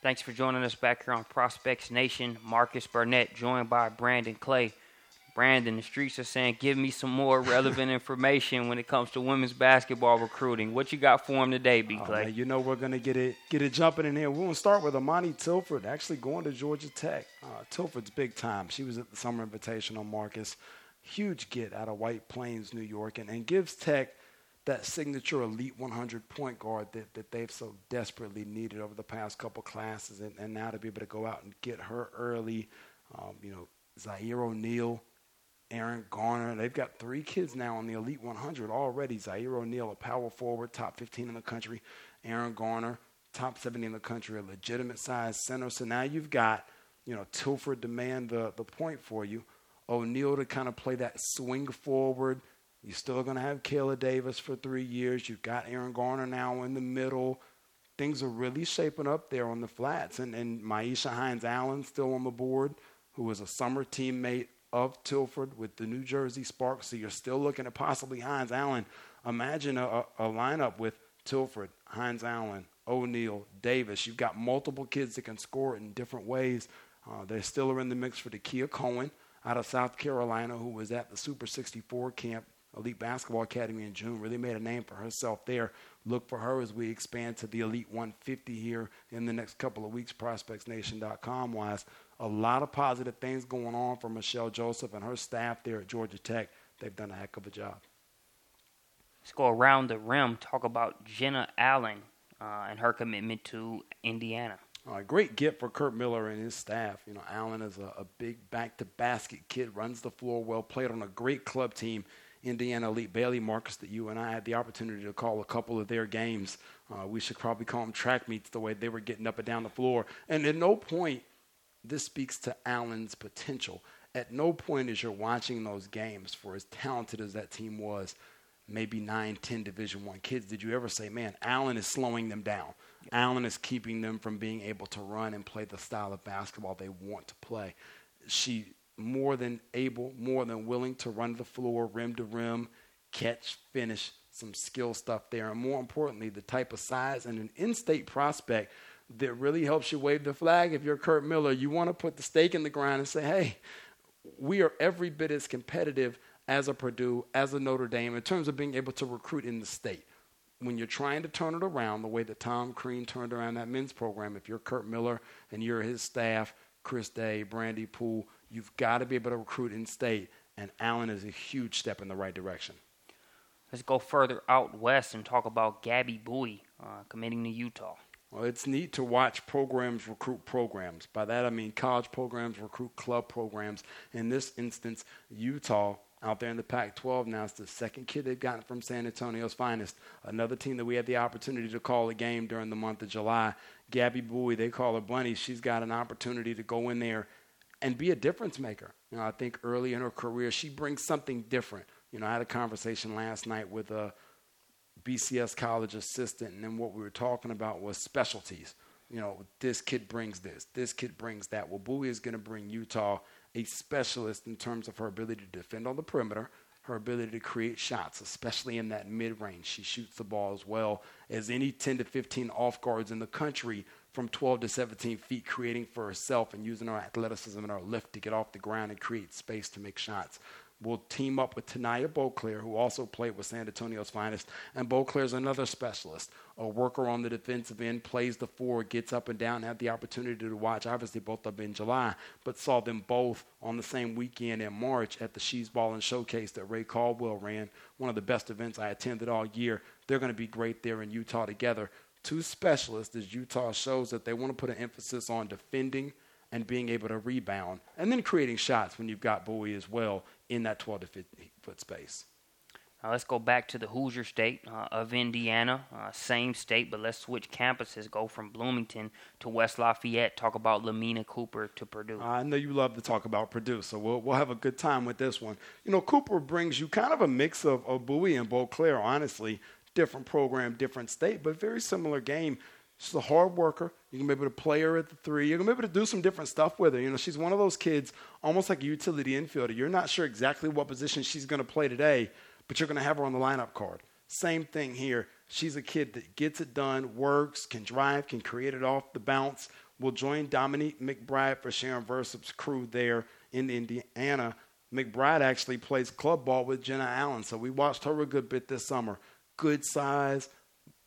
Thanks for joining us back here on Prospects Nation. Marcus Burnett, joined by Brandon Clay. Brandon, the streets are saying, give me some more relevant information when it comes to women's basketball recruiting. What you got for him today, B. Clay? Oh, you know we're gonna get it get it jumping in here. We're gonna start with Imani Tilford, actually going to Georgia Tech. Uh, Tilford's big time. She was at the Summer Invitational, Marcus. Huge get out of White Plains, New York, and, and gives Tech that signature elite 100 point guard that, that they've so desperately needed over the past couple classes, and, and now to be able to go out and get her early. Um, you know, Zaire O'Neal, Aaron Garner. They've got three kids now on the Elite 100 already. Zaire O'Neal, a power forward, top 15 in the country. Aaron Garner, top 70 in the country, a legitimate size center. So now you've got, you know, Tilford demand the, the point for you. O'Neal to kind of play that swing forward. You're still going to have Kaela Davis for three years. You've got Aaron Garner now in the middle. Things are really shaping up there on the flats. And, and Myisha Hines Allen still on the board, who was a summer teammate of Tilford with the New Jersey Sparks. So you're still looking at possibly Hines Allen. Imagine a, a, lineup with Tilford, Hines Allen, O'Neal, Davis. You've got multiple kids that can score in different ways. Uh, they still are in the mix for the Cohen out of South Carolina, who was at the Super 64 camp, Elite Basketball Academy in June. Really made a name for herself there. Look for her as we expand to the Elite 150 here in the next couple of weeks, prospectsnation.com wise a lot of positive things going on for MaChelle Joseph and her staff there at Georgia Tech. They've done a heck of a job. Let's go around the rim, talk about Jenna Allen uh, and her commitment to Indiana. Uh, great gift for Curt Miller and his staff. You know, Allen is a, a big back to basket kid, runs the floor well, played on a great club team, Indiana Elite Bailey Marcus, that you and I had the opportunity to call a couple of their games. Uh, we should probably call them track meets the way they were getting up and down the floor. And at no point this speaks to Allen's potential. At no point as you're watching those games, for as talented as that team was, maybe nine, ten Division One kids, did you ever say, "Man, Allen is slowing them down. Allen is keeping them from being able to run and play the style of basketball they want to play." She more than able, more than willing to run the floor, rim to rim, catch, finish, some skill stuff there, and more importantly, the type of size and an in-state prospect that really helps you wave the flag if you're Curt Miller. You want to put the stake in the ground and say, hey, we are every bit as competitive as a Purdue, as a Notre Dame, in terms of being able to recruit in the state. When you're trying to turn it around the way that Tom Crean turned around that men's program, if you're Curt Miller and you're his staff, Chris Day, Brandy Poole, you've got to be able to recruit in state. And Allen is a huge step in the right direction. Let's go further out west and talk about Gabby Bowie uh, committing to Utah. Well, it's neat to watch programs recruit programs. By that I mean college programs recruit club programs. In this instance, Utah out there in the Pac 12 now is the second kid they've gotten from San Antonio's finest. Another team that we had the opportunity to call a game during the month of July. Gabby Bowie, they call her Bunny. She's got an opportunity to go in there and be a difference maker. You know, I think early in her career, she brings something different. You know, I had a conversation last night with a BCS college assistant, and then what we were talking about was specialties. You know, this kid brings this, this kid brings that. Well, Bowie is going to bring Utah a specialist in terms of her ability to defend on the perimeter, her ability to create shots, especially in that mid range. She shoots the ball as well as any 10 to 15 off guards in the country from 12 to 17 feet, creating for herself and using her athleticism and her lift to get off the ground and create space to make shots will team up with Tanaya Beauclair, who also played with San Antonio's finest. And Beauclair is another specialist, a worker on the defensive end, plays the four, gets up and down. Had the opportunity to watch, obviously, both of them in July, but saw them both on the same weekend in March at the She's Ball and Showcase that Ray Caldwell ran, one of the best events I attended all year. They're going to be great there in Utah together. Two specialists as Utah shows that they want to put an emphasis on defending and being able to rebound and then creating shots when you've got Bowie as well in that 12 to 15 foot space. Now let's go back to the Hoosier State uh, of Indiana, uh, same state, but let's switch campuses. Go from Bloomington to West Lafayette. Talk about Lamina Cooper to Purdue. I know you love to talk about Purdue, so we'll we'll have a good time with this one. You know, Cooper brings you kind of a mix of, of Bowie and Beauclair, honestly. Different program, different state, but very similar game. She's a hard worker. You're gonna be able to play her at the three. You're to be able to do some different stuff with her. You know, she's one of those kids, almost like a utility infielder. You're not sure exactly what position she's to play today, but you're to have her on the lineup card. Same thing here. She's a kid that gets it done, works, can drive, can create it off the bounce, will join Dominique McBride for Sharon Versyp's crew there in Indiana. McBride actually plays club ball with Jenna Allen, so we watched her a good bit this summer. Good size,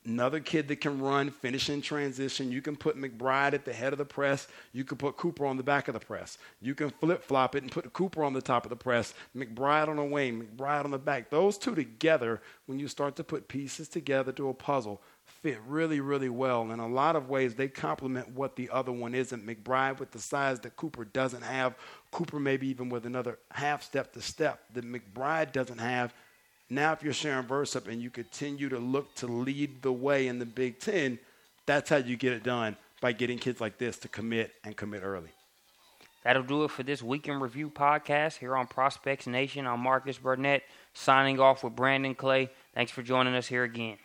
Another kid that can run, finish in transition. You can put McBride at the head of the press. You can put Cooper on the back of the press. You can flip flop it and put Cooper on the top of the press. McBride on the wing, McBride on the back. Those two together, when you start to put pieces together to a puzzle, fit really, really well. In a lot of ways, they complement what the other one isn't. McBride with the size that Cooper doesn't have. Cooper maybe even with another half step to step that McBride doesn't have now, if you're Sharon Versyp and you continue to look to lead the way in the Big Ten, that's how you get it done by getting kids like this to commit and commit early. That'll do it for this Week In Review podcast here on Prospects Nation. I'm Marcus Burnett, signing off with Brandon Clay. Thanks for joining us here again.